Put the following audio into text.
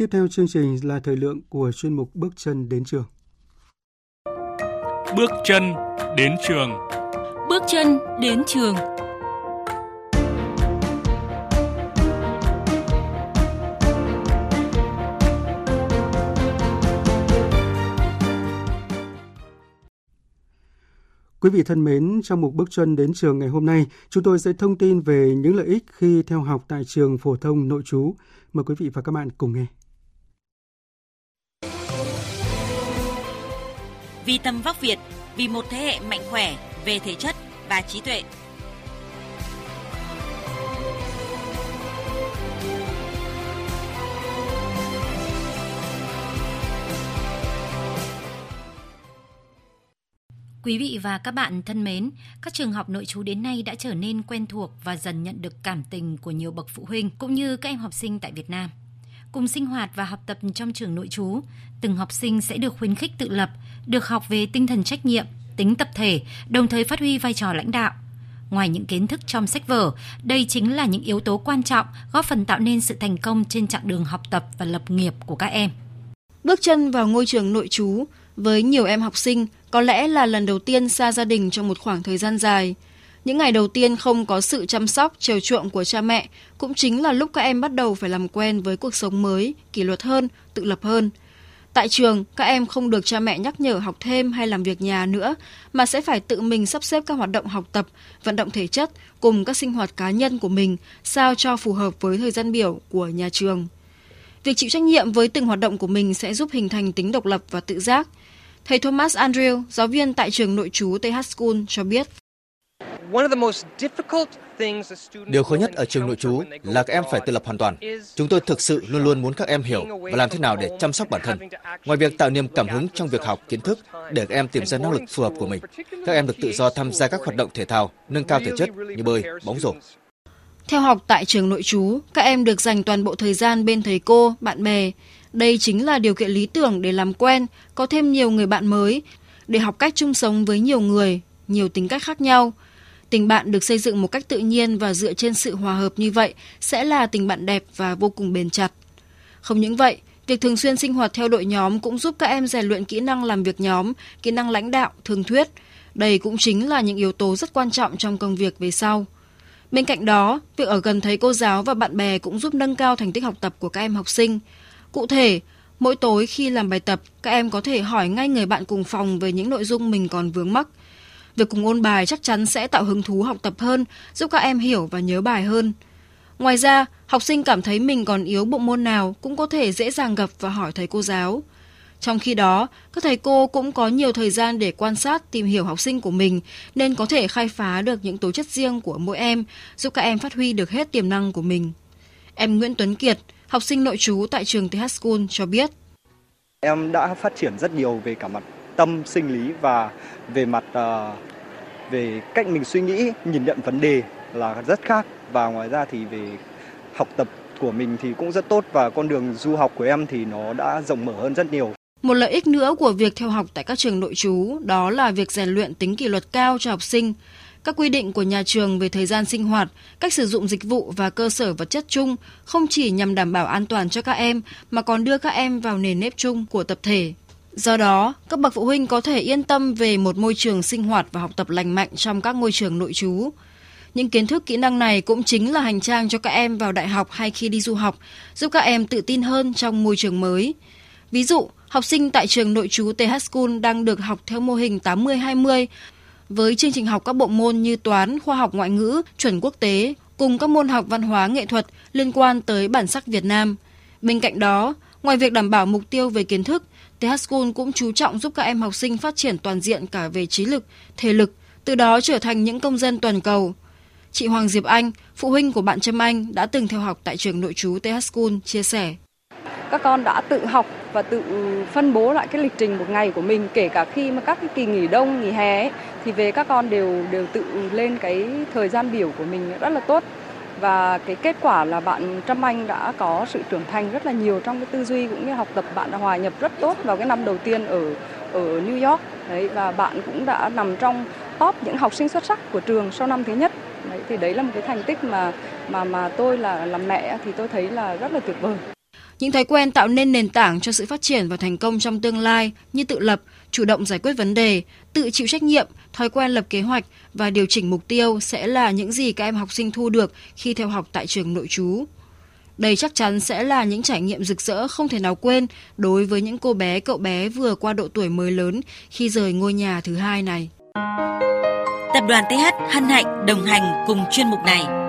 Tiếp theo chương trình là thời lượng của chuyên mục Bước chân đến trường. Bước chân đến trường. Bước chân đến trường. Quý vị thân mến, trong mục bước chân đến trường ngày hôm nay, chúng tôi sẽ thông tin về những lợi ích khi theo học tại trường phổ thông nội trú. Mời quý vị và các bạn cùng nghe. Vì tâm vóc Việt, vì một thế hệ mạnh khỏe về thể chất và trí tuệ. Quý vị và các bạn thân mến, các trường học nội trú đến nay đã trở nên quen thuộc và dần nhận được cảm tình của nhiều bậc phụ huynh cũng như các em học sinh tại Việt Nam. Cùng sinh hoạt và học tập trong trường nội trú, từng học sinh sẽ được khuyến khích tự lập, được học về tinh thần trách nhiệm, tính tập thể, đồng thời phát huy vai trò lãnh đạo. Ngoài những kiến thức trong sách vở, đây chính là những yếu tố quan trọng góp phần tạo nên sự thành công trên chặng đường học tập và lập nghiệp của các em. Bước chân vào ngôi trường nội trú, với nhiều em học sinh, có lẽ là lần đầu tiên xa gia đình trong một khoảng thời gian dài. Những ngày đầu tiên không có sự chăm sóc, chiều chuộng của cha mẹ cũng chính là lúc các em bắt đầu phải làm quen với cuộc sống mới, kỷ luật hơn, tự lập hơn. Tại trường, các em không được cha mẹ nhắc nhở học thêm hay làm việc nhà nữa, mà sẽ phải tự mình sắp xếp các hoạt động học tập, vận động thể chất cùng các sinh hoạt cá nhân của mình sao cho phù hợp với thời gian biểu của nhà trường. Việc chịu trách nhiệm với từng hoạt động của mình sẽ giúp hình thành tính độc lập và tự giác – Thầy Thomas Andrew, giáo viên tại trường nội trú TH School cho biết. Điều khó nhất ở trường nội trú là các em phải tự lập hoàn toàn. Chúng tôi thực sự luôn luôn muốn các em hiểu và làm thế nào để chăm sóc bản thân. Ngoài việc tạo niềm cảm hứng trong việc học kiến thức để các em tìm ra năng lực phù hợp của mình, các em được tự do tham gia các hoạt động thể thao, nâng cao thể chất như bơi, bóng rổ. Theo học tại trường nội trú, các em được dành toàn bộ thời gian bên thầy cô, bạn bè. Đây chính là điều kiện lý tưởng để làm quen, có thêm nhiều người bạn mới, để học cách chung sống với nhiều người, nhiều tính cách khác nhau. Tình bạn được xây dựng một cách tự nhiên và dựa trên sự hòa hợp như vậy sẽ là tình bạn đẹp và vô cùng bền chặt. Không những vậy, việc thường xuyên sinh hoạt theo đội nhóm cũng giúp các em rèn luyện kỹ năng làm việc nhóm, kỹ năng lãnh đạo, thường thuyết. Đây cũng chính là những yếu tố rất quan trọng trong công việc về sau. Bên cạnh đó, việc ở gần thầy cô giáo và bạn bè cũng giúp nâng cao thành tích học tập của các em học sinh. Cụ thể, mỗi tối khi làm bài tập, các em có thể hỏi ngay người bạn cùng phòng về những nội dung mình còn vướng mắc. Việc cùng ôn bài chắc chắn sẽ tạo hứng thú học tập hơn, giúp các em hiểu và nhớ bài hơn. Ngoài ra, học sinh cảm thấy mình còn yếu bộ môn nào cũng có thể dễ dàng gặp và hỏi thầy cô giáo. Trong khi đó, các thầy cô cũng có nhiều thời gian để quan sát, tìm hiểu học sinh của mình nên có thể khai phá được những tố chất riêng của mỗi em, giúp các em phát huy được hết tiềm năng của mình. Em Nguyễn Tuấn Kiệt, học sinh nội trú tại trường TH School cho biết. Em đã phát triển rất nhiều về cả mặt tâm sinh lý và về mặt uh, về cách mình suy nghĩ, nhìn nhận vấn đề là rất khác và ngoài ra thì về học tập của mình thì cũng rất tốt và con đường du học của em thì nó đã rộng mở hơn rất nhiều. Một lợi ích nữa của việc theo học tại các trường nội trú đó là việc rèn luyện tính kỷ luật cao cho học sinh. Các quy định của nhà trường về thời gian sinh hoạt, cách sử dụng dịch vụ và cơ sở vật chất chung không chỉ nhằm đảm bảo an toàn cho các em mà còn đưa các em vào nền nếp chung của tập thể. Do đó, các bậc phụ huynh có thể yên tâm về một môi trường sinh hoạt và học tập lành mạnh trong các ngôi trường nội trú. Những kiến thức kỹ năng này cũng chính là hành trang cho các em vào đại học hay khi đi du học, giúp các em tự tin hơn trong môi trường mới. Ví dụ, học sinh tại trường nội trú TH School đang được học theo mô hình 80-20 với chương trình học các bộ môn như toán, khoa học ngoại ngữ, chuẩn quốc tế cùng các môn học văn hóa nghệ thuật liên quan tới bản sắc Việt Nam. Bên cạnh đó, ngoài việc đảm bảo mục tiêu về kiến thức, TH School cũng chú trọng giúp các em học sinh phát triển toàn diện cả về trí lực, thể lực, từ đó trở thành những công dân toàn cầu. Chị Hoàng Diệp Anh, phụ huynh của bạn Trâm Anh đã từng theo học tại trường nội trú TH School chia sẻ. Các con đã tự học và tự phân bố lại cái lịch trình một ngày của mình kể cả khi mà các cái kỳ nghỉ đông, nghỉ hè ấy, thì về các con đều đều tự lên cái thời gian biểu của mình rất là tốt và cái kết quả là bạn Trâm Anh đã có sự trưởng thành rất là nhiều trong cái tư duy cũng như học tập. Bạn đã hòa nhập rất tốt vào cái năm đầu tiên ở ở New York. Đấy, và bạn cũng đã nằm trong top những học sinh xuất sắc của trường sau năm thứ nhất. Đấy, thì đấy là một cái thành tích mà mà mà tôi là làm mẹ thì tôi thấy là rất là tuyệt vời. Những thói quen tạo nên nền tảng cho sự phát triển và thành công trong tương lai như tự lập, chủ động giải quyết vấn đề, tự chịu trách nhiệm, thói quen lập kế hoạch và điều chỉnh mục tiêu sẽ là những gì các em học sinh thu được khi theo học tại trường nội trú. Đây chắc chắn sẽ là những trải nghiệm rực rỡ không thể nào quên đối với những cô bé cậu bé vừa qua độ tuổi mới lớn khi rời ngôi nhà thứ hai này. Tập đoàn TH hân hạnh đồng hành cùng chuyên mục này.